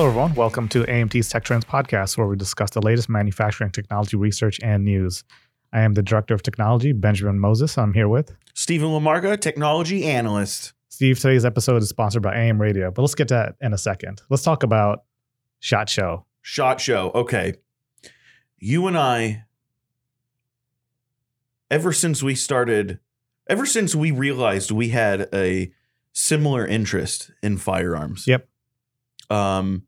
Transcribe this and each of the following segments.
Hello, everyone. Welcome to AMT's Tech Trends podcast, where we discuss the latest manufacturing technology research and news. I am the Director of Technology, Benjamin Moses. I'm here with Stephen LaMarca, technology analyst. Steve. Today's episode is sponsored by AM Radio, but let's get to that in a second. Let's talk about SHOT Show. Shot show. Okay. You and I, ever since we started, ever since we realized we had a similar interest in firearms. Yep. Um,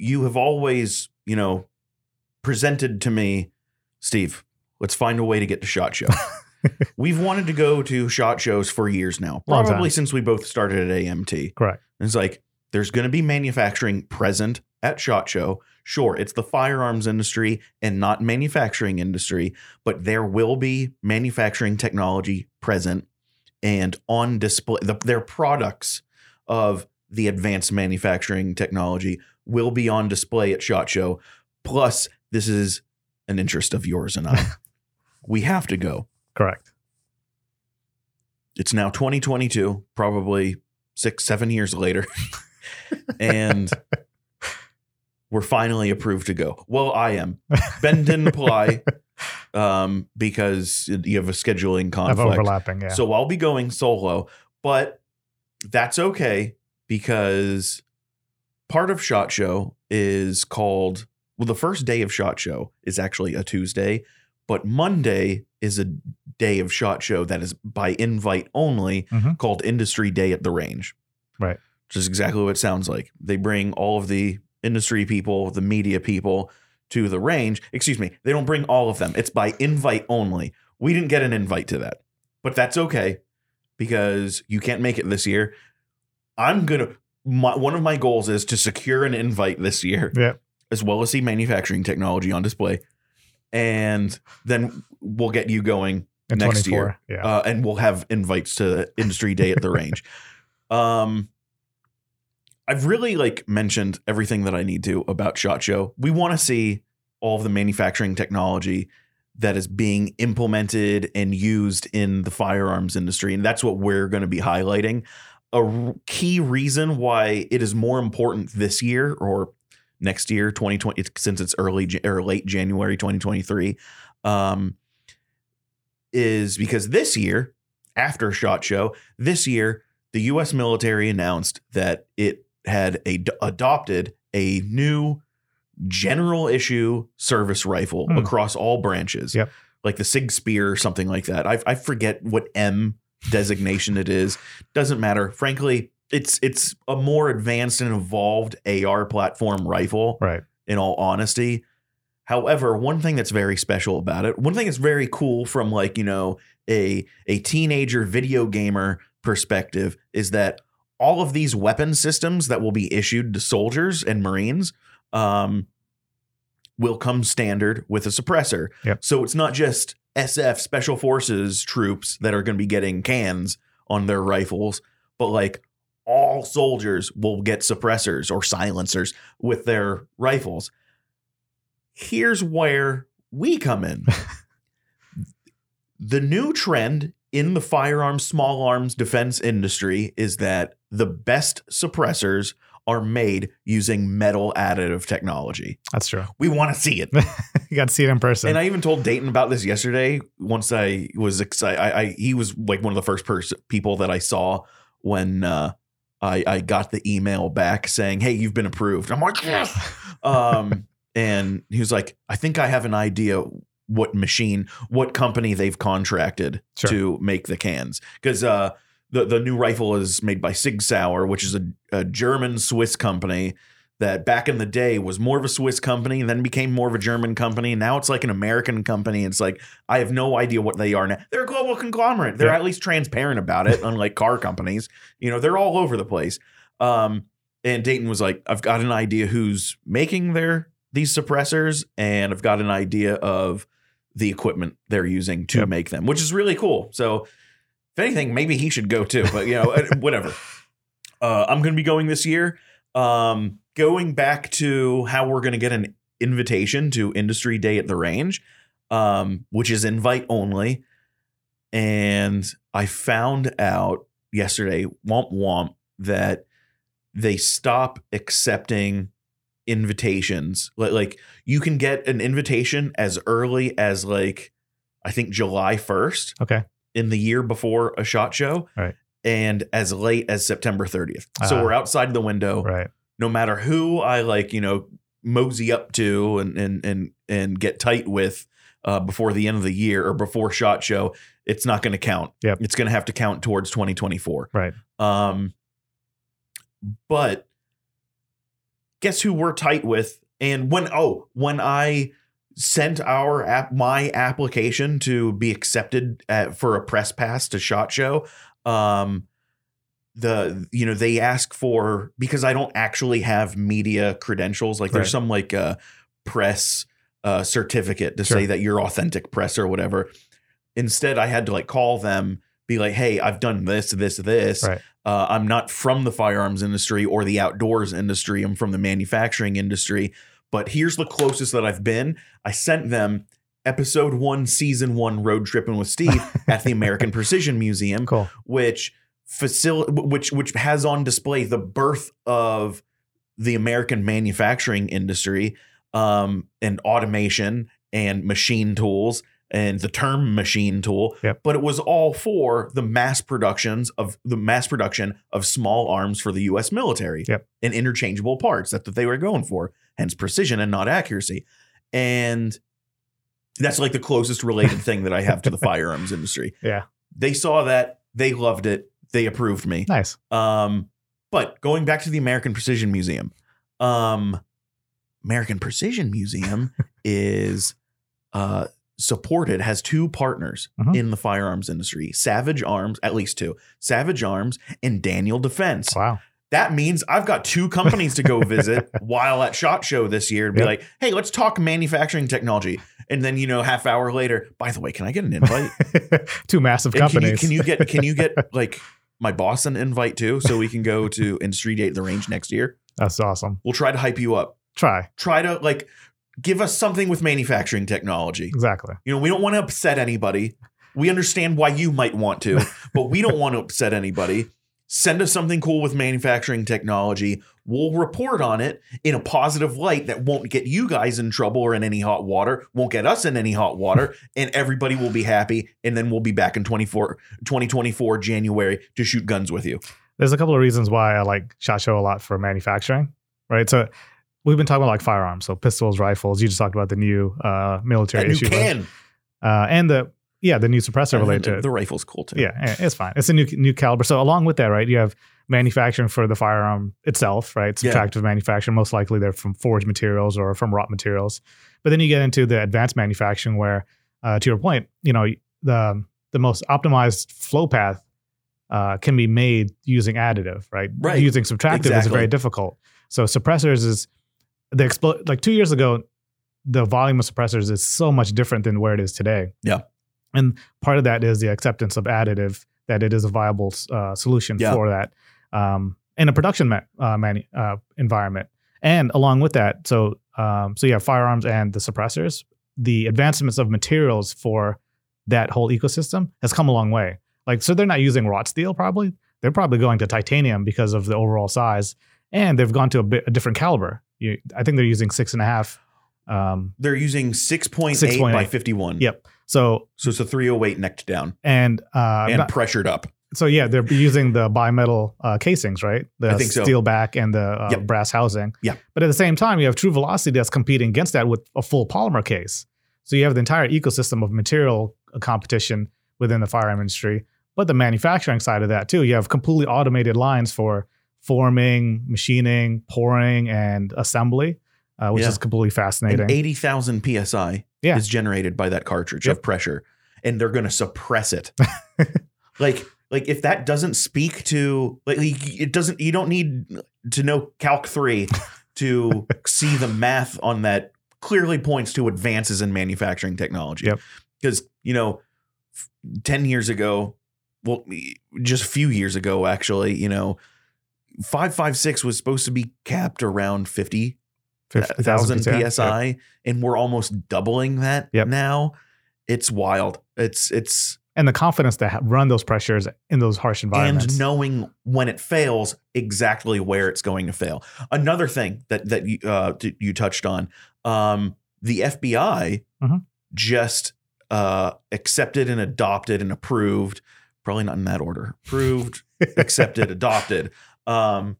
you have always, you know, presented to me, Steve, let's find a way to get to SHOT Show. We've wanted to go to SHOT shows for years now, Long time. probably since we both started at AMT. Correct. And it's like there's going to be manufacturing present at Shot Show. Sure, it's the firearms industry and not manufacturing industry, but there will be manufacturing technology present and on display. The, their products of the advanced manufacturing technology will be on display at Shot Show. Plus, this is an interest of yours and I. we have to go. Correct. It's now 2022, probably six, seven years later. and we're finally approved to go. Well, I am. Ben didn't apply um, because you have a scheduling Have conflict. overlapping. Yeah. So I'll be going solo, but that's okay because part of Shot Show is called well, the first day of Shot Show is actually a Tuesday, but Monday is a day of Shot Show that is by invite only Mhm. called Industry Day at the Range. Right. Which is exactly what it sounds like. They bring all of the industry people, the media people to the range. Excuse me, they don't bring all of them. It's by invite only. We didn't get an invite to that, but that's okay because you can't make it this year. I'm gonna. My, one of my goals is to secure an invite this year, Yeah. as well as see manufacturing technology on display, and then we'll get you going in next year, Yeah. uh, and we'll have invites to Industry Day at the range. Um, I've really like mentioned everything that I need to about Shot Show. We want to see all of the manufacturing technology that is being implemented and used in the firearms industry, and that's what we're going to be highlighting. A key reason why it is more important this year or next year, 2020, since it's early or late January 2023, um, is because this year, after Shot Show, this year, the U.S. military announced that it had a, adopted a new general issue service rifle Hmm. across all branches. Yep. Like the Sig Spear or something like that. I, I forget what M designation it is. Doesn't matter. Frankly, it's it's a more advanced and evolved AR platform rifle right. in all honesty. However, one thing that's very special about it, one thing that's very cool from like, you know, a a teenager video gamer perspective is that all of these weapon systems that will be issued to soldiers and marines um will come standard with a suppressor. Yep. So it's not just SF special forces troops that are going to be getting cans on their rifles, but like all soldiers will get suppressors or silencers with their rifles. Here's where we come in. the new trend in the firearms, small arms defense industry is that the best suppressors are made using metal additive technology. That's true. We want to see it. you got to see it in person. And I even told Dayton about this yesterday. Once I was excited, I, I he was like one of the first pers- people that I saw when uh, I I got the email back saying, "Hey, you've been approved." I'm like, "Yes." um, and he was like, "I think I have an idea what machine, what company they've contracted Sure. to make the cans because uh, the the new rifle is made by Sig Sauer, which is a, a German Swiss company." that back in the day was more of a Swiss company, then became more of a German company. Now it's like an American company. It's like I have no idea what they are now. They're a global conglomerate. They're Yeah. at least transparent about it, unlike car companies. You know, they're all over the place. Um, and Dayton was like, I've got an idea who's making their these suppressors, and I've got an idea of the equipment they're using to Yep. make them, which is really cool. So if anything, maybe he should go too. But you know, whatever. Uh, I'm going to be going this year. Um, going back to how we're going to get an invitation to Industry Day at the Range, um, which is invite only. And I found out yesterday, womp womp, that they stop accepting invitations. Like, like you can get an invitation as early as like I think July 1st Okay. In the year before a shot show. Right. And as late as September 30th. So Ah. we're outside the window. Right. No matter who I like, you know, mosey up to and and and and get tight with uh, before the end of the year or before shot show, it's not going to count. Yep. It's going to have to count towards 2024. Right. Um, but guess who we're tight with? And when oh, when I sent our app my application to be accepted at, for a press pass to Shot Show, um, the you know they ask for because I don't actually have media credentials. Like there's some like uh, press uh, certificate to Sure. say that you're authentic press or whatever. Instead, I had to like call them, be like, "Hey, I've done this, this, this. Right. Uh, I'm not from the firearms industry or the outdoors industry. I'm from the manufacturing industry. But here's the closest that I've been. I sent them episode one, season one, road tripping with Steve at the American Precision Museum, Cool. which facil- which which has on display the birth of the American manufacturing industry um, and automation and machine tools and the term machine tool. Yep. But it was all for the mass productions of the mass production of small arms for the U.S. military Yep. and interchangeable parts. That's what they were going for, hence precision and not accuracy. And that's like the closest related thing that I have to the firearms industry. Yeah. They saw that, they loved it, they approved me. Nice. Um, but going back to the American Precision Museum, um, American Precision Museum is uh, supported, has two partners Mhm. in the firearms industry Savage Arms, at least two, Savage Arms and Daniel Defense. Wow. That means I've got two companies to go visit while at SHOT Show this year and be Yep. like, hey, let's talk manufacturing technology. And then, you know, half hour later, by the way, can I get an invite? Two massive And can you, companies. can you get can you get like my boss an invite too, so we can go to Industry at the range next year? That's awesome. We'll try to hype you up. Try. Try to like give us something with manufacturing technology. Exactly. You know, we don't want to upset anybody. We understand why you might want to, but we don't want to upset anybody. Send us something cool with manufacturing technology. We'll report on it in a positive light that won't get you guys in trouble or in any hot water, won't get us in any hot water, and everybody will be happy. And then we'll be back in 24, 2024 January to shoot guns with you. There's a couple of reasons why I like Shot Show a lot for manufacturing, right? So we've been talking about like firearms, so pistols, rifles. You just talked about the new uh, military new issue, can. uh, and the yeah, the new suppressor And related to the, it. the rifle's cool too. Yeah, it's fine. It's a new new caliber. So along with that, right, you have manufacturing for the firearm itself, right? Yeah. Subtractive manufacturing. Most likely they're from forged materials or from wrought materials. But then you get into the advanced manufacturing, where, uh, to your point, you know, the the most optimized flow path uh, can be made using additive, right? Right. Using subtractive is very difficult. So suppressors is the explode. Like two years ago, the volume of suppressors is so much different than where it is today. Yeah. And part of that is the acceptance of additive that it is a viable uh, solution Yeah. for that um, in a production ma- uh, manu- uh, environment. And along with that, so um, so yeah, firearms and the suppressors, the advancements of materials for that whole ecosystem has come a long way. Like so, they're not using wrought steel probably. They're probably going to titanium because of the overall size, and they've gone to a bit a different caliber. You, I think they're using six and a half. Um, They're using 6.8, 6.8. by 51. Yep. so So it's a 308 necked down and uh, and not- pressured up. So yeah, they're using the bimetal uh, casings, right? The I think so. steel back and the uh, Yep. brass housing. Yeah. But at the same time, you have True Velocity that's competing against that with a full polymer case. So you have the entire ecosystem of material uh, competition within the firearm industry. But the manufacturing side of that too, you have completely automated lines for forming, machining, pouring, and assembly, uh, which Yeah. is completely fascinating. And 80,000 psi Yeah. is generated by that cartridge Yep. of pressure, and they're going to suppress it. like, like if that doesn't speak to like it doesn't, you don't need to know Calc three to see the math on that. Clearly points to advances in manufacturing technology. Yep. Because you know, f- ten years ago, well, just a few years ago, actually, you know, five five six was supposed to be capped around 50,000 thousand psi, and we're almost doubling that Yep. now. It's wild. It's it's and the confidence to ha- run those pressures in those harsh environments. and knowing when it fails exactly where it's going to fail. Another thing that that you uh, t- you touched on, um, the FBI Mhm. just uh, accepted and adopted and approved, probably not in that order, approved, accepted, adopted, um,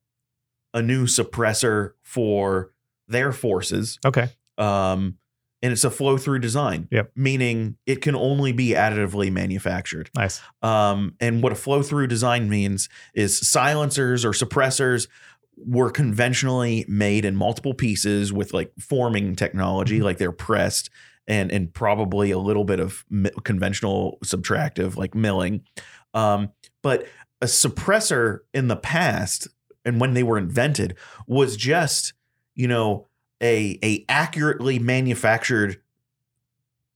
a new suppressor for their forces okay. um, and it's a flow through design. Yep. Meaning it can only be additively manufactured. Nice. Um, and what a flow through design means is silencers or suppressors were conventionally made in multiple pieces with like forming technology, Mhm. like they're pressed and and probably a little bit of conventional subtractive like milling. Um, but a suppressor in the past and when they were invented was just you know a a accurately manufactured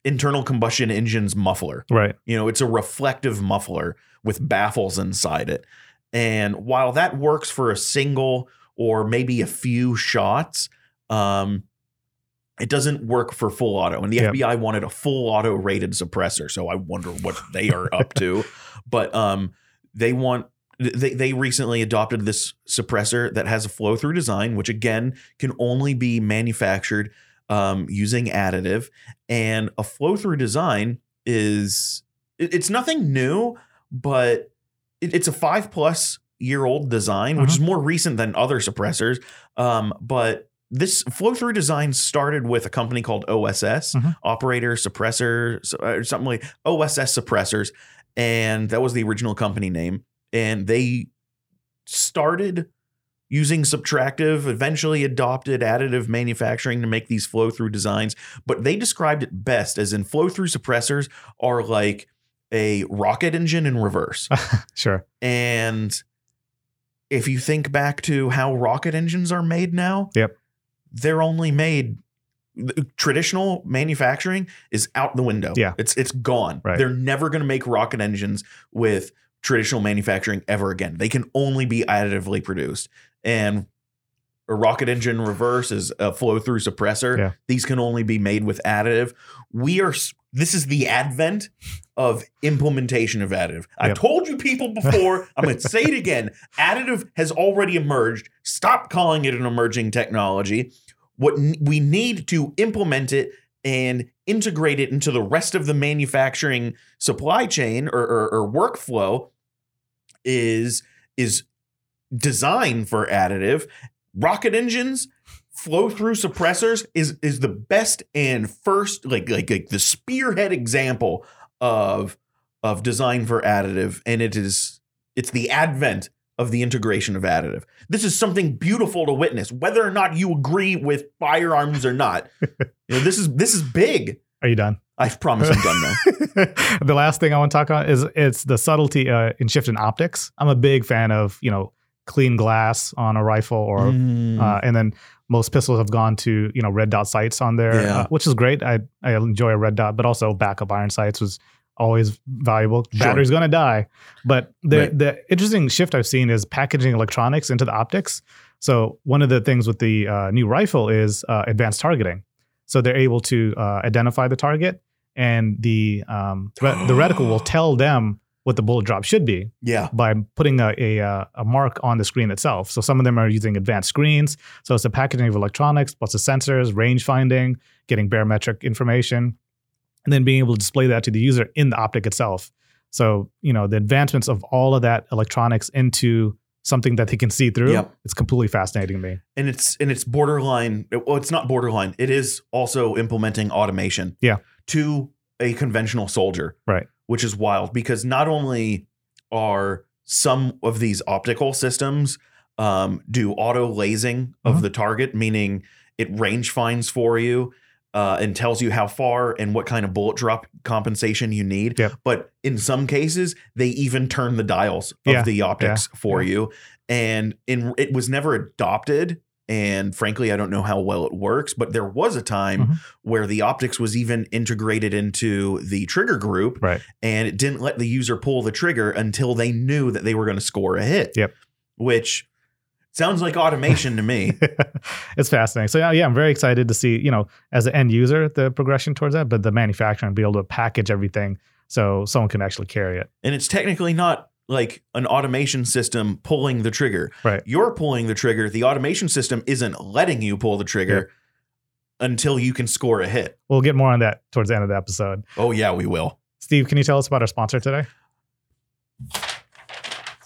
internal combustion engine's muffler Right. you know, it's a reflective muffler with baffles inside it. And while that works for a single or maybe a few shots, um, it doesn't work for full auto. And the Yep. FBI wanted a full auto rated suppressor. So I wonder what they are up to. But um, they want they they recently adopted this suppressor that has a flow through design, which again can only be manufactured um, using additive. And a flow through design is it- it's nothing new, but it, it's a five plus year old design, which is more recent than other suppressors. Um, but this flow through design started with a company called OSS, Mhm. Operator Suppressor, or something like OSS Suppressors. And that was the original company name. And they started using subtractive, eventually adopted additive manufacturing to make these flow through designs. But they described it best as in flow through suppressors are like a rocket engine in reverse. Sure. and if you think back to how rocket engines are made now, Yep. they're only made traditional manufacturing is out the window. Yeah. It's it's gone. Right. They're never going to make rocket engines with traditional manufacturing ever again. They can only be additively produced. And a rocket engine reverse is a flow through suppressor. Yeah. These can only be made with additive. We are this is the advent of implementation of additive. I Yep. told you people before, I'm going to say it again. Additive has already emerged. Stop calling it an emerging technology. What n- we need to implement it and integrate it into the rest of the manufacturing supply chain or, or, or workflow is is design for additive. Rocket engines, flow through suppressors is is the best and first like like like the spearhead example of of design for additive and it is it's the advent of the integration of additive. This is something beautiful to witness whether or not you agree with firearms or not. you know, this is this is big. Are you done? I promise I'm done now. the last thing I want to talk about is it's the subtlety uh, in shift in optics. I'm a big fan of you know clean glass on a rifle, or Mm. uh, and then most pistols have gone to you know red dot sights on there, Yeah. uh, which is great. I I enjoy a red dot, but also backup iron sights was always valuable. Sure. Battery's gonna die, but the Right. the interesting shift I've seen is packaging electronics into the optics. So one of the things with the uh, new rifle is uh, advanced targeting. So they're able to uh, identify the target, and the um, re- the reticle will tell them what the bullet drop should be yeah. by putting a, a uh, a mark on the screen itself. So some of them are using advanced screens. So it's the packaging of electronics plus the sensors, range finding, getting barometric information, and then being able to display that to the user in the optic itself. So you know the advancements of all of that electronics into something that they can see through. Yep. It's completely fascinating to me. and it's and it's borderline well it's not borderline it is also implementing automation Yeah. to a conventional soldier Right. which is wild because not only are some of these optical systems um, do auto lasing of Mhm. the target meaning it range finds for you uh, and tells you how far and what kind of bullet drop compensation you need. Yep. But in some cases, they even turn the dials of Yeah. the optics for Yeah. you. And in it was never adopted. And frankly, I don't know how well it works, but there was a time Mhm. where the optics was even integrated into the trigger group Right. and it didn't let the user pull the trigger until they knew that they were going to score a hit. Yep. Which sounds like automation to me. it's fascinating. So yeah, yeah, I'm very excited to see, you know, as an end user, the progression towards that, but the manufacturer and be able to package everything so someone can actually carry it. and it's technically not like an automation system pulling the trigger. Right. You're pulling the trigger. The automation system isn't letting you pull the trigger until you can score a hit. We'll get more on that towards the end of the episode. Oh yeah, we will. Steve, can you tell us about our sponsor today?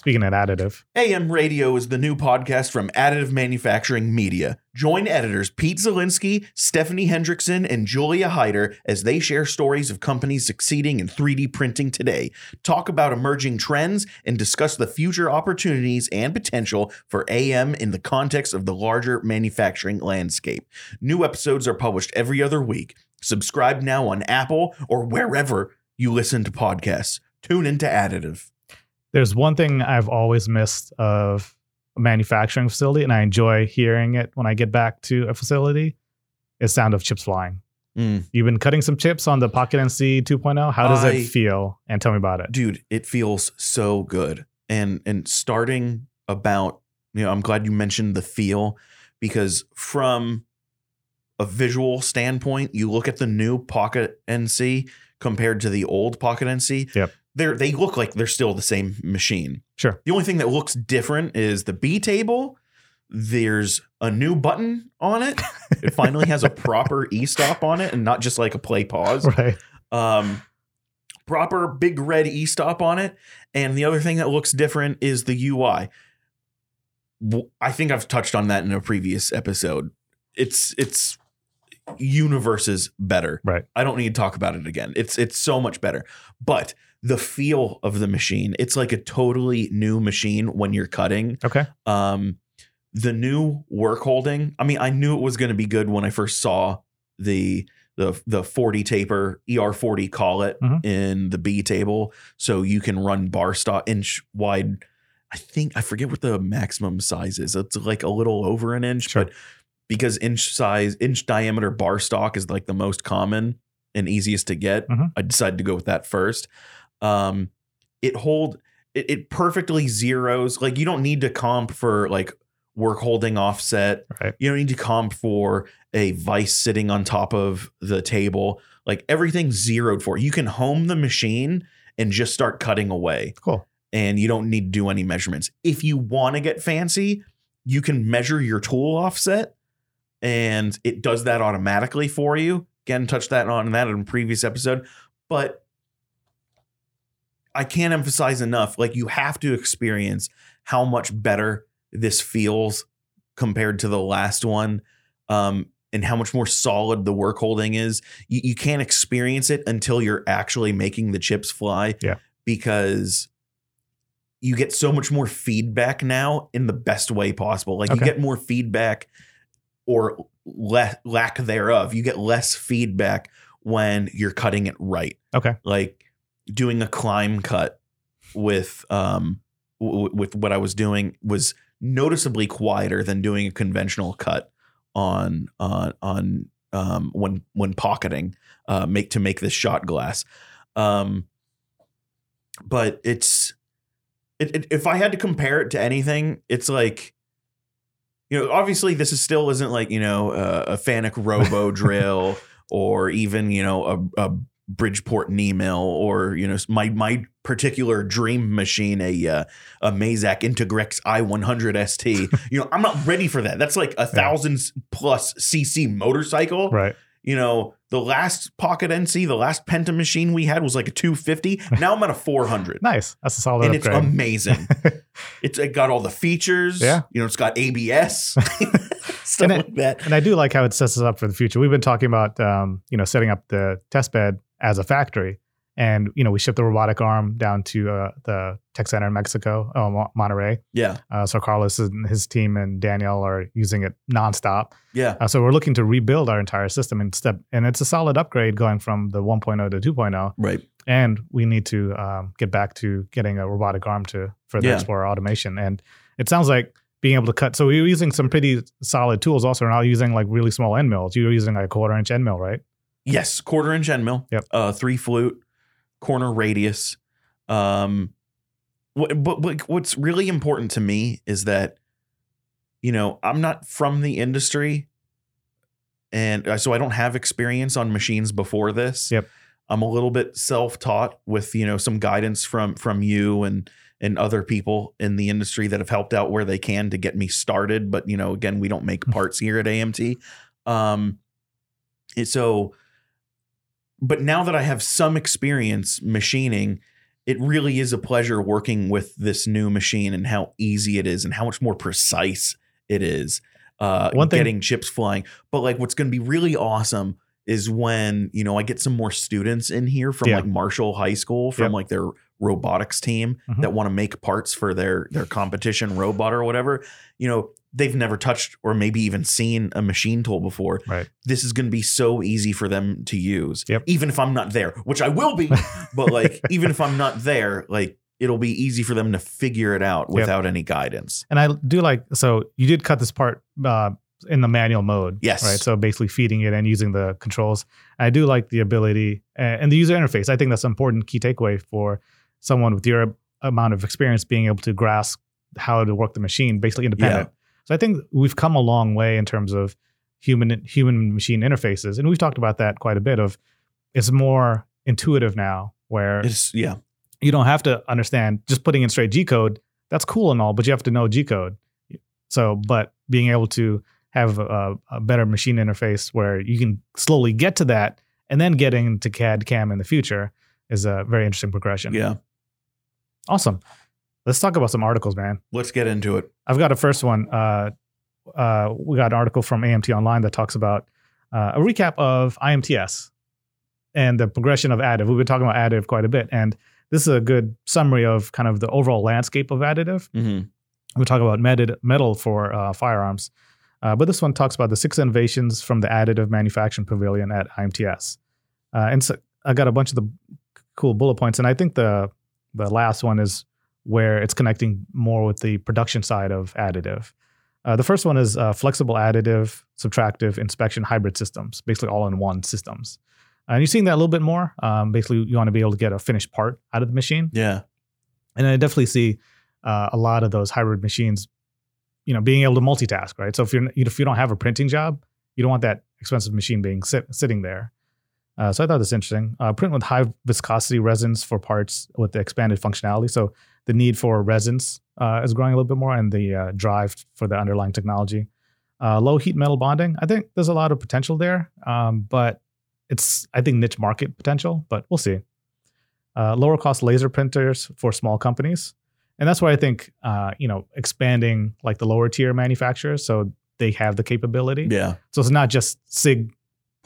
Speaking additive, AM Radio is the new podcast from Additive Manufacturing Media. Join editors Pete Zelinski, Stephanie Hendrixson, and Julia Hider as they share stories of companies succeeding in 3D printing today, talk about emerging trends, and discuss the future opportunities and potential for AM in the context of the larger manufacturing landscape. New episodes are published every other week. Subscribe now on Apple or wherever you listen to podcasts. Tune into Additive. There's one thing I've always missed of a manufacturing facility, and I enjoy hearing it when I get back to a facility. Is sound of chips flying. Mm. You've been cutting some chips on the Pocket NC 2.0. How does I- it feel? And tell me about it. dude it feels so good and and starting about you know i'm glad you mentioned the feel because from a visual standpoint you look at the new pocket nc compared to the old pocket nc Yep. They're they look like they're still the same machine Sure. the only thing that looks different is the b table there's a new button on it it finally has a proper e-stop on it and not just like a play pause Right. um, proper big red e stop on it. And the other thing that looks different is the UI. I think I've touched on that in a previous episode. It's it's universes better. Right. I don't need to talk about it again. It's it's so much better. But the feel of the machine, it's like a totally new machine when you're cutting. Okay. Um, the new work holding. I mean, I knew it was going to be good when I first saw the the the 40 taper ER40 collet Mhm. in the B table, so you can run bar stock inch wide. I think I forget what the maximum size is. It's like a little over an inch, Sure. but because inch size, inch diameter bar stock is like the most common and easiest to get, Mhm. I decided to go with that first. Um, it hold it, it perfectly zeros. Like you don't need to comp for like work holding offset. Right. You don't need to comp for a vice sitting on top of the table. Like everything's zeroed for. You can home the machine and just start cutting away Cool. and you don't need to do any measurements. If you want to get fancy, you can measure your tool offset and it does that automatically for you. Again, touched that on that in a previous episode, but I can't emphasize enough like you have to experience how much better this feels compared to the last one. Um, and how much more solid the work holding is. You, you can't experience it until you're actually making the chips fly. Yeah. Because you get so much more feedback now in the best way possible. Like Okay. you get more feedback or le- lack thereof. You get less feedback when you're cutting it right. Okay. Like doing a climb cut with um w- with what I was doing was noticeably quieter than doing a conventional cut on on on um when when pocketing uh make to make this shot glass. Um but it's it, it, if I had to compare it to anything, it's like you know, obviously this is still isn't like, you know, uh, a Fanuc Robo drill or even, you know, a, a Bridgeport mill or, you know, my my particular dream machine, a uh, a Mazak Integrex i100 ST. you know, I'm not ready for that. That's like a thousand plus CC motorcycle. Right. You know, the last Pocket NC, the last Penta machine we had was like a 250. Now I'm at a 400 Nice. That's a solid and it's amazing. it's it got all the features. Yeah. you know, it's got ABS, stuff And like that. and I do like how it sets us up for the future. We've been talking about um, you know setting up the test bed as a factory, and you know we ship the robotic arm down to uh, the tech center in Mexico, uh, Monterrey. Yeah, Uh, so Carlos and his team and Daniel are using it nonstop. yeah, Uh, so we're looking to rebuild our entire system and step, and it's a solid upgrade going from the 1.0 to 2.0. right. And we need to um, get back to getting a robotic arm to further Yeah. explore automation. And it sounds like being able to cut. So we were using some pretty solid tools. Also, we're not using like really small end mills. You were using like a quarter inch end mill, right? Yes, quarter inch end mill. Yep. Uh, three flute, corner radius. Um, what, but what, what's really important to me is that, you know, I'm not from the industry, and so I don't have experience on machines before this. Yep. I'm a little bit self-taught with you know some guidance from from you and and other people in the industry that have helped out where they can to get me started. But you know, again, we don't make parts here at AMT. Um, so, but now that I have some experience machining, it really is a pleasure working with this new machine and how easy it is and how much more precise it is. Uh, One thing- getting chips flying, but like what's going to be really awesome is when you know I get some more students in here from Yeah. like Marshall High School from Yep. like their robotics team Mhm. that want to make parts for their their competition robot or whatever. You know, they've never touched or maybe even seen a machine tool before. Right. This is going to be so easy for them to use. Yep. Even if I'm not there, which I will be, but like even if I'm not there, like it'll be easy for them to figure it out without any guidance. And I do like so you did cut this part uh, in the manual mode. Yes. Right. So basically feeding it and using the controls. I do like the ability and the user interface. I think that's an important key takeaway for someone with your amount of experience being able to grasp how to work the machine, basically independent. So I think we've come a long way in terms of human human machine interfaces, and we've talked about that quite a bit. Of it's more intuitive now, where It's yeah. you don't have to understand just putting in straight G code. That's cool and all, but you have to know G code. So, but being able to have a, a better machine interface where you can slowly get to that and then getting into CAD CAM in the future is a very interesting progression. Yeah. Awesome. Let's talk about some articles, man. Let's get into it. I've got a first one. Uh, uh, we got an article from AMT Online that talks about uh, a recap of IMTS and the progression of additive. We've been talking about additive quite a bit, and this is a good summary of kind of the overall landscape of additive. hmm We talk about metal, metal for uh, firearms, uh, but this one talks about the six innovations from the additive manufacturing pavilion at IMTS. Uh, and so I got a bunch of the cool bullet points, and I think the the last one is where it's connecting more with the production side of additive. Uh, the first one is uh, flexible additive, subtractive inspection hybrid systems, basically all in one systems. And you're seeing that a little bit more. Um, basically, you want to be able to get a finished part out of the machine. Yeah. And I definitely see uh, a lot of those hybrid machines, you know, being able to multitask, right? So if you're if you don't have a printing job, you don't want that expensive machine being sit, sitting there. Uh, so I thought this interesting. Uh, print with high viscosity resins for parts with the expanded functionality. So the need for resins uh, is growing a little bit more, and the uh, drive for the underlying technology. Uh, low heat metal bonding. I think there's a lot of potential there, um, but it's I think niche market potential, but we'll see. Uh, lower cost laser printers for small companies, and that's why I think uh, you know expanding like the lower tier manufacturers, so they have the capability. Yeah. So it's not just Sig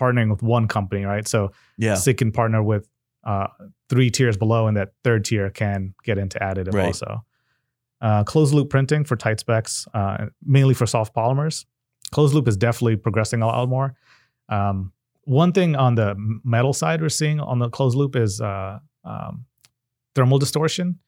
partnering with one company, right? So Yeah. Sig can partner with uh, three tiers below, and that third tier can get into additive Right. also. Uh, closed loop printing for tight specs, uh, mainly for soft polymers. Closed loop is definitely progressing a lot more. Um, one thing on the metal side we're seeing on the closed loop is uh, um, thermal distortion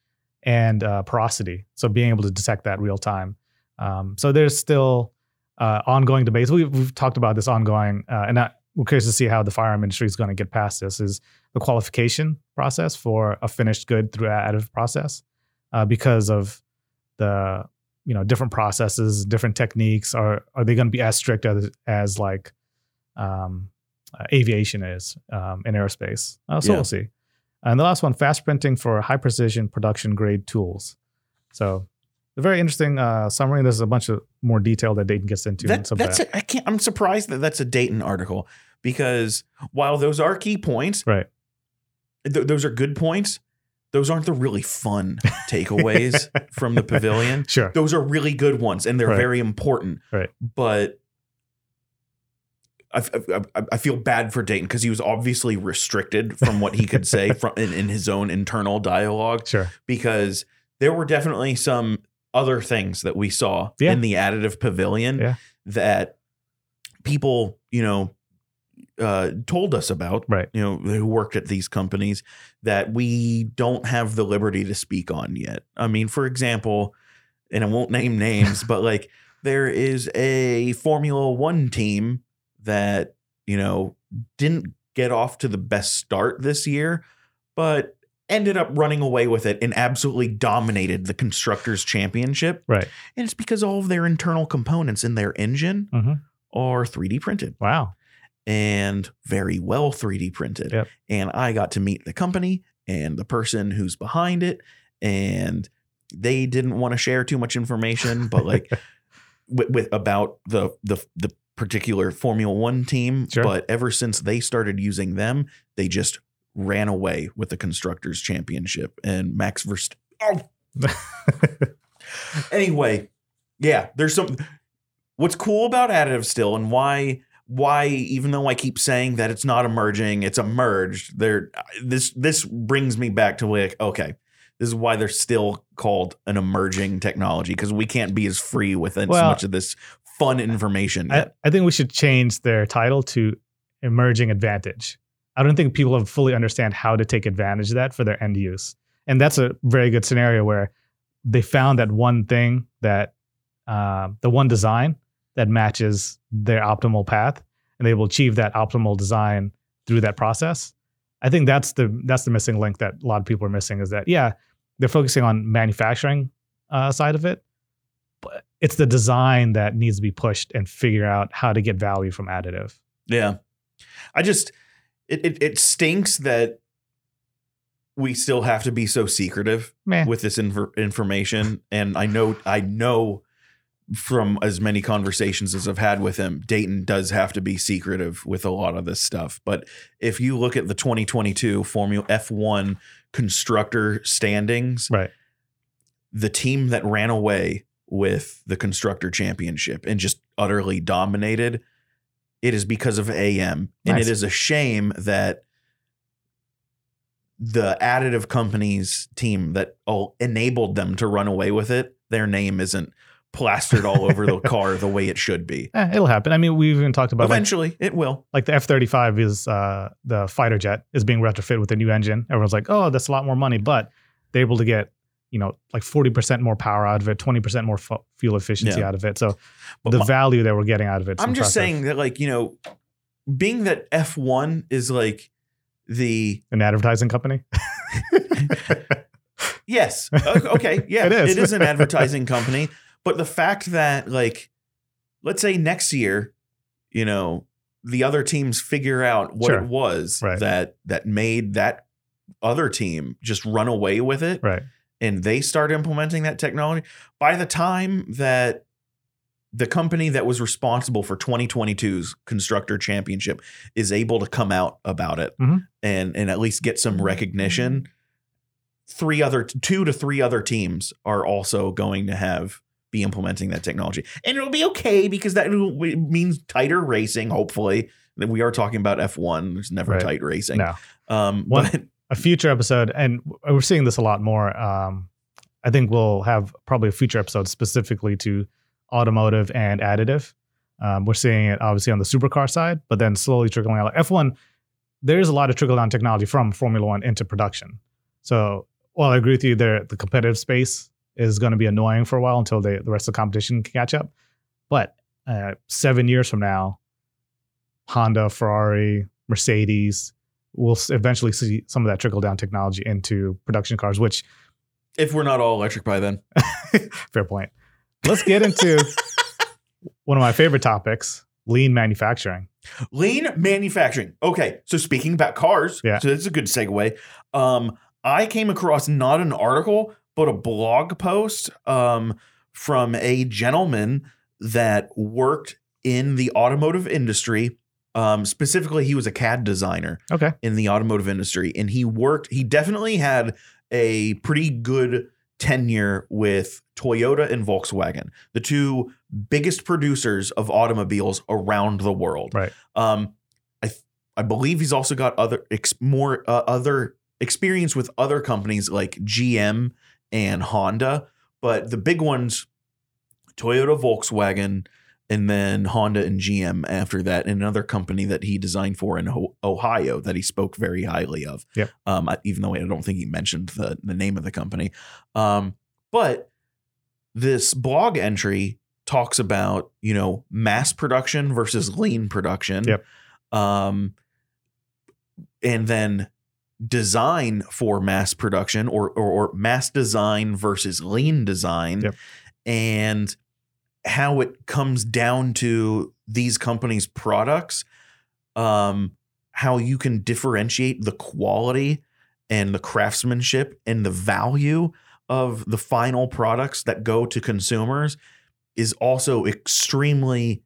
and uh, porosity. So being able to detect that real time. Um, so there's still uh, ongoing debates. We've, we've talked about this ongoing, uh, and I, we're curious to see how the firearm industry is going to get past this. Is the qualification process for a finished good through additive process uh, because of the you know different processes, different techniques. Are are they going to be as strict as as like um, uh, aviation is um, in aerospace? Uh, so Yeah. we'll see. And the last one, fast printing for high precision production grade tools. So a very interesting uh, summary. There's a bunch of more detail that Dayton gets into. That, some that's that. a, I can't. I'm surprised that that's a Dayton article because while those are key points, right. th- those are good points. Those aren't the really fun takeaways from the pavilion. Sure. Those are really good ones, and they're Right. very important. Right. But I, I, I- I feel bad for Dayton because he was obviously restricted from what he could say from in, in his own internal dialogue Sure. because there were definitely some other things that we saw Yeah. in the additive pavilion Yeah. that people, you know, uh, told us about, Right. you know, who worked at these companies that we don't have the liberty to speak on yet. I mean, for example, and I won't name names, but like there is a Formula One team that, you know, didn't get off to the best start this year, but ended up running away with it and absolutely dominated the constructors championship. Right. And it's because all of their internal components in their engine Mhm. are 3D printed. Wow. and very well 3D printed. Yep. And I got to meet the company and the person who's behind it. And they didn't want to share too much information, but like with, with about the the the particular Formula One team. Sure. But ever since they started using them, they just ran away with the constructors championship and Max Verstappen. Oh, anyway, yeah, there's some. What's cool about additive still, and why why even though I keep saying that it's not emerging, it's emerged. There, this this brings me back to like, okay, this is why they're still called an emerging technology because we can't be as free with it, so much of this fun information. I. I think we should change their title to emerging advantage. I don't think people have fully understand how to take advantage of that for their end use. And that's a very good scenario where they found that one thing that uh, the one design that matches their optimal path, and they will achieve that optimal design through that process. I think that's the that's the missing link that a lot of people are missing is that yeah they're focusing on manufacturing uh, side of it, but it's the design that needs to be pushed and figure out how to get value from additive. Yeah. I just it, it it stinks that we still have to be so secretive Meh. with this infor- information and I know I know from as many conversations as I've had with him Dayton does have to be secretive with a lot of this stuff but if you look at the 2022 Formula F1 constructor standings Right. the team that ran away with the constructor championship and just utterly dominated it is because of AM and Nice. it is a shame that the additive companies team that all enabled them to run away with it their name isn't plastered all over the car the way it should be Eh, it'll happen. I mean, we've even talked about like, eventually it will like the F thirty five is uh, the fighter jet is being retrofit with a new engine. Everyone's like, oh, that's a lot more money, but they're able to get you know like forty percent more power out of it, twenty percent more fu- fuel efficiency Yeah. out of it. So But the my- value that we're getting out of it. I'm just saying that like you know being that F1 is like the an advertising company. Yes. Okay. Yeah. It is. It is an advertising company. But the fact that, like, let's say next year, you know, the other teams figure out what Sure. it was Right. that that made that other team just run away with it right. And they start implementing that technology. By the time that the company that was responsible for 2022's constructor championship is able to come out about it Mhm. and and at least get some recognition three other two to three other teams are also going to have be implementing that technology and it'll be okay because that means tighter racing hopefully That we are talking about F1 there's never Right. tight racing No. um One- but a future episode, and we're seeing this a lot more. Um, I think we'll have probably a future episode specifically to automotive and additive. Um, we're seeing it obviously on the supercar side, but then slowly trickling out. Like F1, there is a lot of trickle down technology from Formula One into production. So, while I agree with you, there the competitive space is going to be annoying for a while until they, the rest of the competition can catch up. But uh, seven years from now, Honda, Ferrari, Mercedes, we'll eventually see some of that trickle down technology into production cars, which if we're not all electric by then fair point. Let's get into one of my favorite topics, lean manufacturing. Lean manufacturing. Okay, so speaking about cars, Yeah. so that's a good segue. Um, I came across not an article, but a blog post um, from a gentleman that worked in the automotive industry. Um, specifically, he was a CAD designer Okay. in the automotive industry, and he worked. He definitely had a pretty good tenure with Toyota and Volkswagen, the two biggest producers of automobiles around the world. Right. Um, I th- I believe he's also got other ex- more uh, other experience with other companies like GM and Honda, but the big ones, Toyota, Volkswagen, and then Honda and GM after that, and another company that he designed for in Ohio that he spoke very highly of. Yep. Um, even though I don't think he mentioned the the name of the company. Um, but this blog entry talks about you know mass production versus lean production. Yep. Um, and then design for mass production or, or or mass design versus lean design Yep. and how it comes down to these companies products um, how you can differentiate the quality and the craftsmanship and the value of the final products that go to consumers is also extremely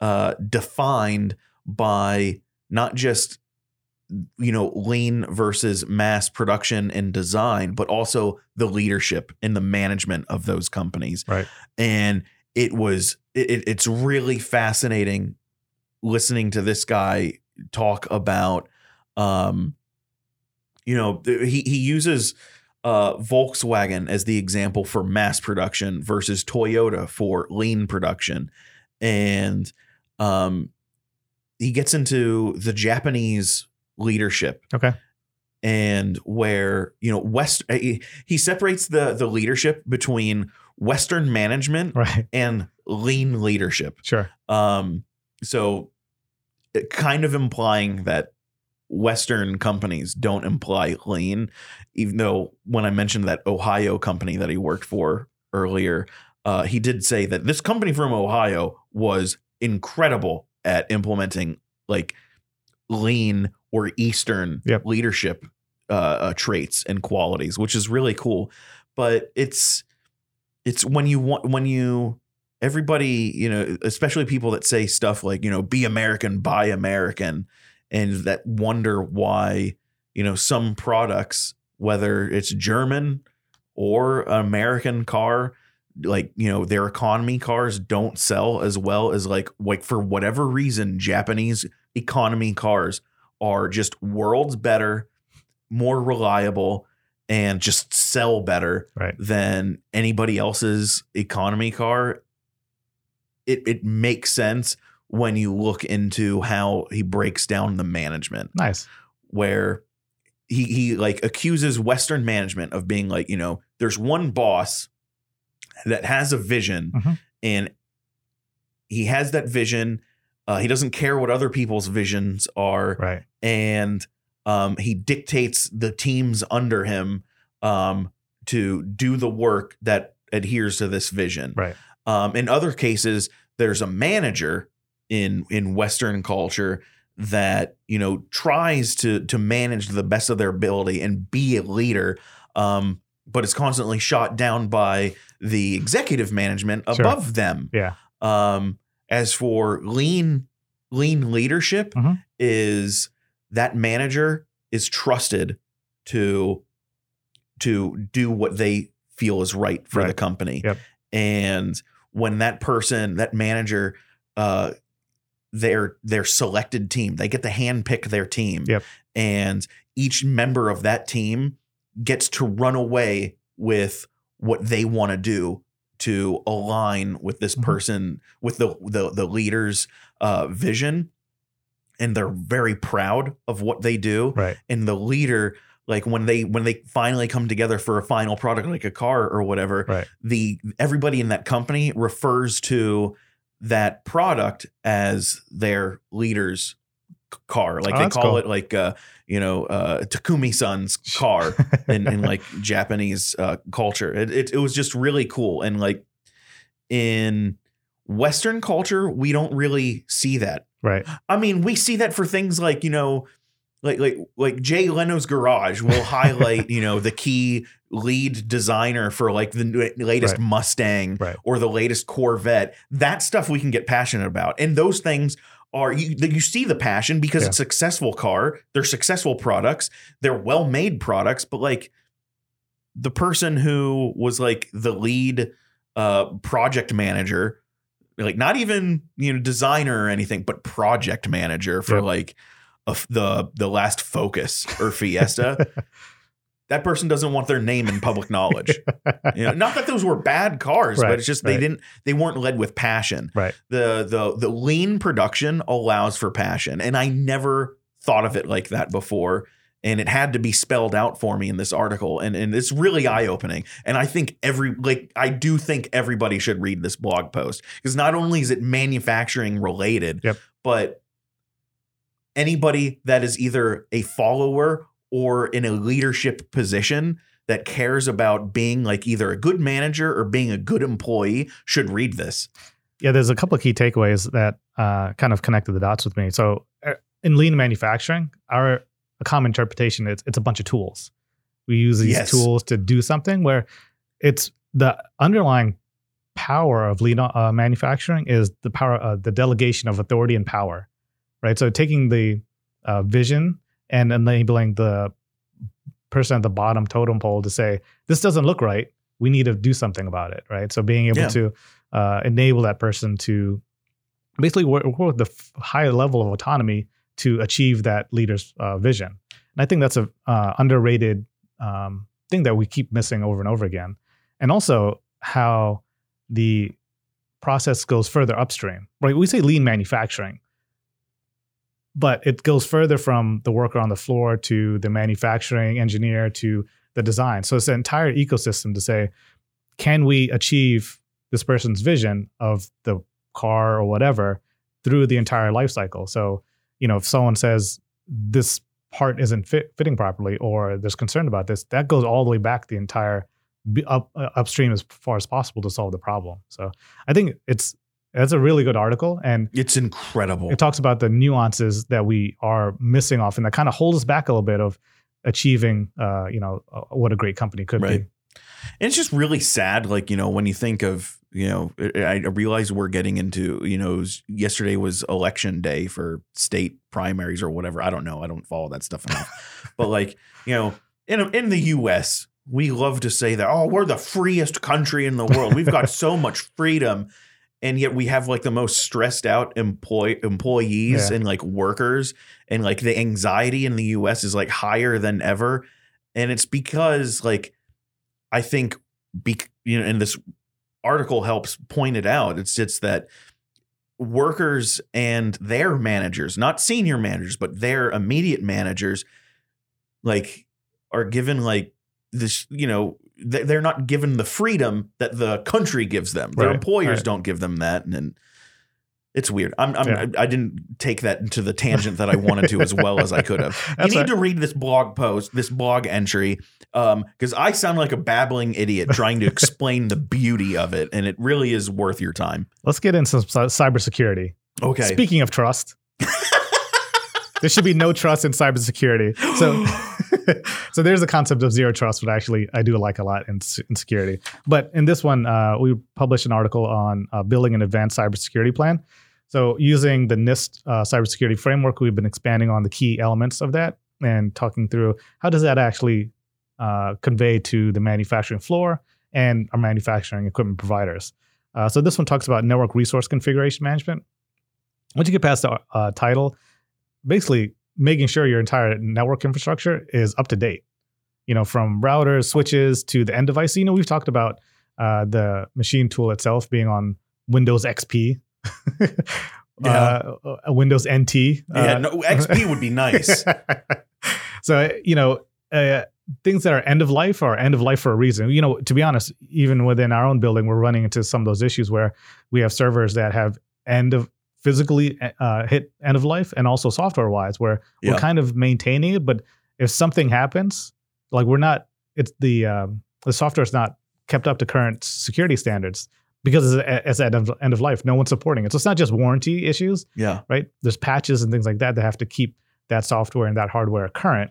uh, defined by not just you know lean versus mass production and design but also the leadership and the management of those companies Right. and it was it, it's really fascinating listening to this guy talk about um you know he he uses uh Volkswagen as the example for mass production versus Toyota for lean production and um he gets into the Japanese leadership Okay. and where you know west he, he separates the the leadership between western management Right. and lean leadership Sure. um so kind of implying that western companies don't imply lean even though when i mentioned that ohio company that he worked for earlier uh, he did say that this company from ohio was incredible at implementing like lean or eastern Yep. leadership uh, uh, traits and qualities which is really cool but it's it's when you want when you everybody you know especially people that say stuff like you know be american buy american and that wonder why you know some products whether it's german or an american car like you know their economy cars don't sell as well as like like for whatever reason japanese economy cars are just worlds better more reliable and just sell better Right. than anybody else's economy car. It it makes sense when you look into how he breaks down the management Nice. where he he like accuses western management of being like, you know, there's one boss that has a vision Mhm. and he has that vision uh, he doesn't care what other people's visions are Right. and um, he dictates the teams under him um, to do the work that adheres to this vision. Right. Um, in other cases, there's a manager in in Western culture that you know tries to to manage the best of their ability and be a leader, um, but is constantly shot down by the executive management Sure. above them. Yeah. Um, as for lean lean leadership, Mhm. is that manager is trusted to to do what they feel is right for the company. Yep. And when that person, that manager, uh, their their selected team, they get to handpick their team. Yep. And each member of that team gets to run away with what they want to do to align with this Mhm. person with the the the leader's uh, vision and they're very proud of what they do Right. and the leader like when they when they finally come together for a final product like a car or whatever Right. the everybody in that company refers to that product as their leader's car like Oh, they call cool. it like uh you know uh takumi san's car in, in like Japanese uh, culture. It, it it was just really cool, and like in Western culture, we don't really see that. right. I mean, we see that for things like you know, like like like Jay Leno's garage will highlight you know the key lead designer for like the latest Right. Mustang Right. or the latest Corvette. That stuff we can get passionate about, and those things. Are you you see the passion because Yeah. it's a successful car, they're successful products, they're well made products, but like the person who was like the lead uh project manager like not even you know designer or anything but project manager for Yep. like a the the last focus or fiesta that person doesn't want their name in public knowledge you know, not that those were bad cars Right, but it's just they right. didn't they weren't led with passion Right. the the the lean production allows for passion and i never thought of it like that before and it had to be spelled out for me in this article and and it's really eye opening and i think every like i do think everybody should read this blog post because not only is it manufacturing related Yep. but anybody that is either a follower or in a leadership position that cares about being like either a good manager or being a good employee should read this yeah, there's a couple of key takeaways that uh, kind of connected the dots with me. So uh, in lean manufacturing, our a common interpretation is it's a bunch of tools. We use these Yes. tools to do something where it's the underlying power of lean uh, manufacturing is the power, uh, the delegation of authority and power, right? So taking the uh, vision and enabling the person at the bottom totem pole to say, this doesn't look right. We need to do something about it, right? So being able Yeah. to uh, enable that person to basically work, work with the f- high level of autonomy to achieve that leader's uh, vision. And I think that's a uh, underrated um, thing that we keep missing over and over again. And also how the process goes further upstream. Right? We say lean manufacturing, but it goes further from the worker on the floor to the manufacturing engineer to the design. So it's an entire ecosystem to say, can we achieve this person's vision of the car or whatever through the entire life cycle? So, you know, if someone says this part isn't fit, fitting properly or there's concern about this, that goes all the way back the entire up uh, upstream as far as possible to solve the problem. So I think it's that's a really good article and It's incredible. it talks about the nuances that we are missing off and that kind of holds us back a little bit of achieving uh, you know uh, what a great company could Right. be. And it's just really sad, like, you know, when you think of, you know, I realize we're getting into, you know, yesterday was election day for state primaries or whatever. I don't know. I don't follow that stuff enough. but like, you know, in in the US, we love to say that, oh, we're the freest country in the world. We've got so much freedom. And yet we have like the most stressed out employ employees Yeah. and like workers and like the anxiety in the US is like higher than ever. And it's because like I think be, you know, and this article helps point it out. It's it's that workers and their managers, not senior managers, but their immediate managers, like are given like this, you know, they- they're not given the freedom that the country gives them. Their Right, employers right. don't give them that, and, and it's weird. I'm, I'm Yeah. I didn't take that into the tangent that I wanted to as well as I could have. You need right. to read this blog post, this blog entry, because I sound like a babbling idiot trying to explain the beauty of it, and it really is worth your time. Let's get into some cybersecurity. Okay. Speaking of trust, there should be no trust in cybersecurity. So, so there's a concept of zero trust, which actually I do like a lot in, in security. But in this one, uh, we published an article on uh, building an advanced cybersecurity plan. So using the NIST uh, cybersecurity framework, we've been expanding on the key elements of that and talking through how does that actually uh, convey to the manufacturing floor and our manufacturing equipment providers. Uh, so this one talks about network resource configuration management. Once you get past the uh, title, basically making sure your entire network infrastructure is up to date. You know, from routers, switches to the end device. You know, we've talked about uh, the machine tool itself being on Windows XP, uh, uh, Windows NT. yeah, uh, no, XP would be nice. so you know uh, things that are end of life are end of life for a reason you know to be honest even within our own building we're running into some of those issues where we have servers that have end of physically uh, hit end of life and also software wise where Yeah. we're kind of maintaining it but if something happens like we're not it's the um, the software is not kept up to current security standards because it's, it's at end of, end of life no one's supporting it so it's not just warranty issues yeah. right? There's patches and things like that that have to keep that software and that hardware current.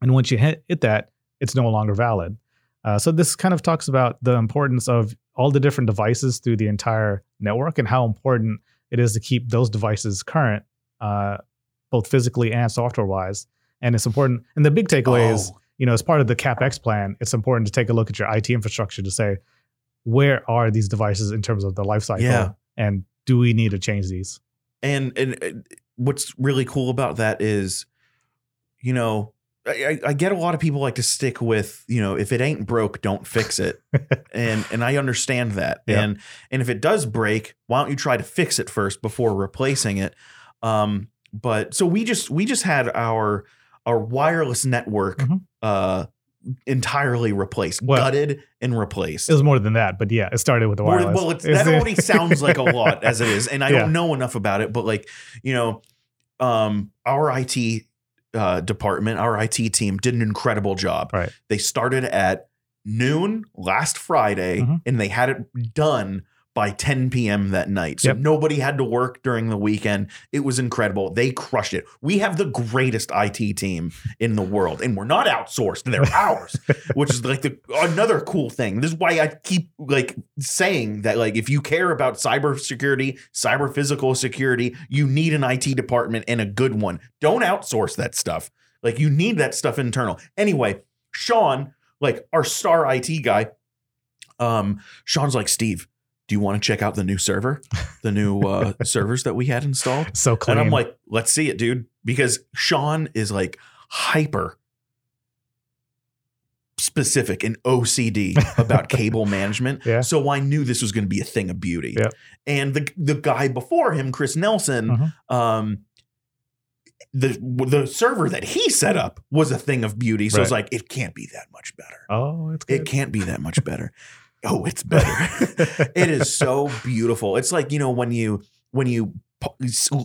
And once you hit, hit that, it's no longer valid. Uh, so this kind of talks about the importance of all the different devices through the entire network and how important it is to keep those devices current, uh, both physically and software wise. And it's important. And the big takeaway is, Oh, you know, as part of the capex plan, it's important to take a look at your IT infrastructure to say, where are these devices in terms of the life cycle, Yeah. and do we need to change these? and and uh, what's really cool about that is, you know, I, I get a lot of people like to stick with, you know, if it ain't broke, don't fix it, and and I understand that, Yeah. and and if it does break, why don't you try to fix it first before replacing it? Um, but so we just we just had our our wireless network Mhm. uh entirely replaced, Well, gutted and replaced. It was more than that, but yeah, it started with the wireless. Well, it's, that already sounds like a lot as it is, and I Yeah. don't know enough about it. But like, you know, um, our IT uh, department, our IT team did an incredible job. Right. They started at noon last Friday, Mhm. and they had it done by 10 p.m. that night. So Yep. nobody had to work during the weekend. It was incredible. They crushed it. We have the greatest IT team in the world, and we're not outsourced. They're ours, which is like the another cool thing. This is why I keep like saying that like if you care about cybersecurity, cyber physical security, you need an IT department and a good one. Don't outsource that stuff. Like you need that stuff internal. Anyway, Sean, like our star IT guy, um, Sean's like, Steve, do you want to check out the new server, the new uh, servers that we had installed? So clean. And I'm like, let's see it, dude. Because Sean is like hyper specific and OCD about cable management. Yeah. So I knew this was going to be a thing of beauty. Yeah. And the the guy before him, Chris Nelson, Mhm. um, the the server that he set up was a thing of beauty. So it's Right. like, it can't be that much better. oh, it's It can't be that much better. Oh, it's better. it is so beautiful. It's like you know when you when you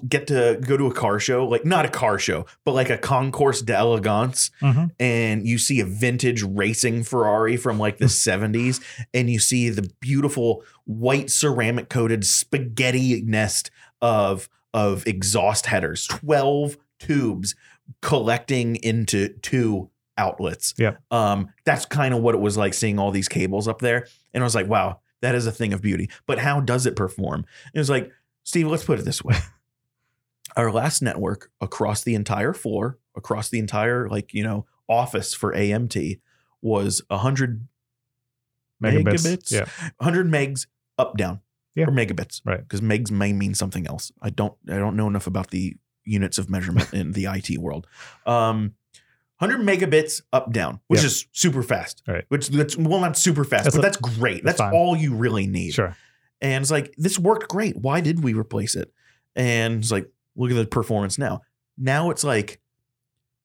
get to go to a car show, like not a car show, but like a concours d'elegance, Mhm. and you see a vintage racing Ferrari from like the 70s, and you see the beautiful white ceramic coated spaghetti nest of of exhaust headers, 12 tubes collecting into two outlets. Yeah. Um, that's kind of what it was like seeing all these cables up there. And I was like, wow, that is a thing of beauty. But how does it perform? And It was like, Steve, let's put it this way. Our last network across the entire floor, across the entire like, you know, office for AMT was 100 megabits. megabits? Yeah. 100 megs up down Yeah. or megabits Right. because megs may mean something else i don't i don't know enough about the units of measurement in the it world um 100 megabits up down which Yeah. is super fast Right. which that's well not super fast That's but a- that's great that's that's, all you really need Sure. and it's like this worked great why did we replace it and it's like look at the performance now now it's like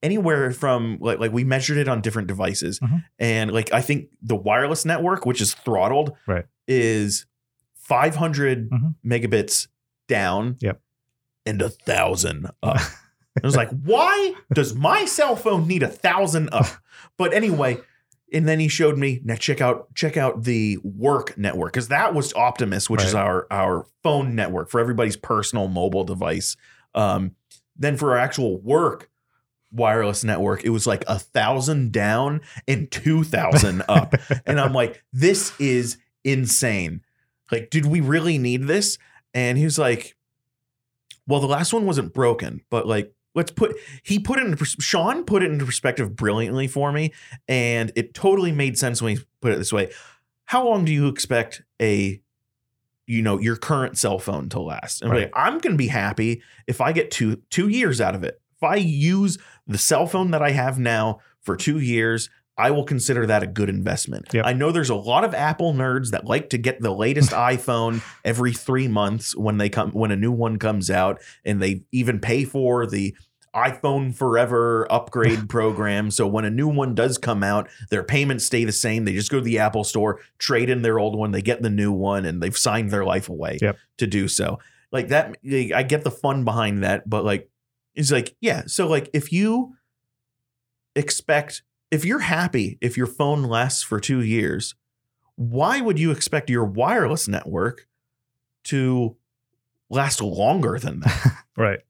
anywhere from like like we measured it on different devices Mhm. and like i think the wireless network which is throttled Right. is 500 Mhm. megabits down Yep. and a thousand up I was like, why does my cell phone need a thousand up? But anyway, and then he showed me now check out check out the work network because that was Optimus, which is our our phone network for everybody's personal mobile device. Um, then for our actual work wireless network, it was like a thousand down and two thousand up, and I'm like, this is insane. Like, did we really need this? And he was like, well, the last one wasn't broken, but like, let's put, he put it in, Sean put it into perspective brilliantly for me. And it totally made sense when he put it this way. How long do you expect a, you know, your current cell phone to last? And Right. like, I'm going to be happy if I get two, two years out of it. If I use the cell phone that I have now for two years, I will consider that a good investment. Yep. I know there's a lot of Apple nerds that like to get the latest iPhone every three months when they come when a new one comes out, and they even pay for the iPhone Forever upgrade program. So when a new one does come out, their payments stay the same. They just go to the Apple store, trade in their old one, they get the new one, and they've signed their life away Yep. to do so. Like that, like, I get the fun behind that, but like it's like, yeah. So like if you expect if you're happy if your phone lasts for two years, why would you expect your wireless network to last longer than that? Right.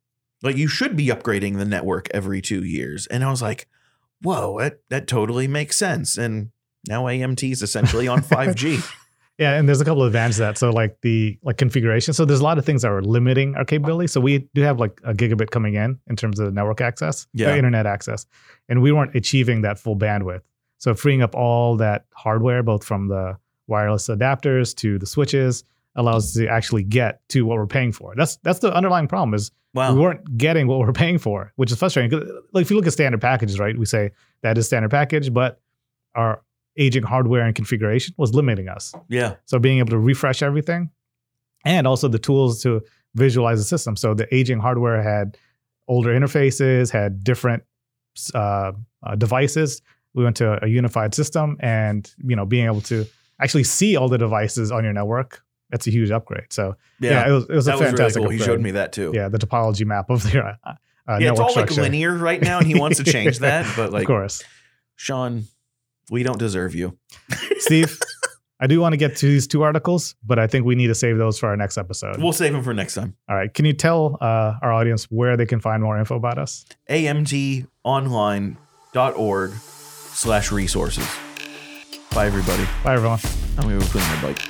like you should be upgrading the network every two years. And I was like, whoa, that, that totally makes sense. And now AMT is essentially on 5G. Yeah, and there's a couple of advantages to that. So like the like configuration. So there's a lot of things that are limiting our capability. So we do have like a gigabit coming in in terms of network access, Yeah. internet access, and we weren't achieving that full bandwidth. So freeing up all that hardware, both from the wireless adapters to the switches, allows us to actually get to what we're paying for. That's that's the underlying problem is Wow. we weren't getting what we're paying for, which is frustrating. Like if you look at standard packages, right? We say that is standard package, but our aging hardware and configuration was limiting us. Yeah. So being able to refresh everything and also the tools to visualize the system. So the aging hardware had older interfaces, had different uh, uh, devices. We went to a unified system and, you know, being able to actually see all the devices on your network, that's a huge upgrade. So yeah, Yeah. it was, it was a was really fantastic cool. He showed me that too. Yeah, the topology map of their uh, uh, Yeah, it's all like linear right now, and he wants to change that. But like, of course. Sean, we don't deserve you. Steve, I do want to get to these two articles, but I think we need to save those for our next episode. We'll save them for next time. All right. Can you tell uh, our audience where they can find more info about us? amtonline.org slash resources. Bye, everybody. Bye, everyone. I'm going to go clean my bike.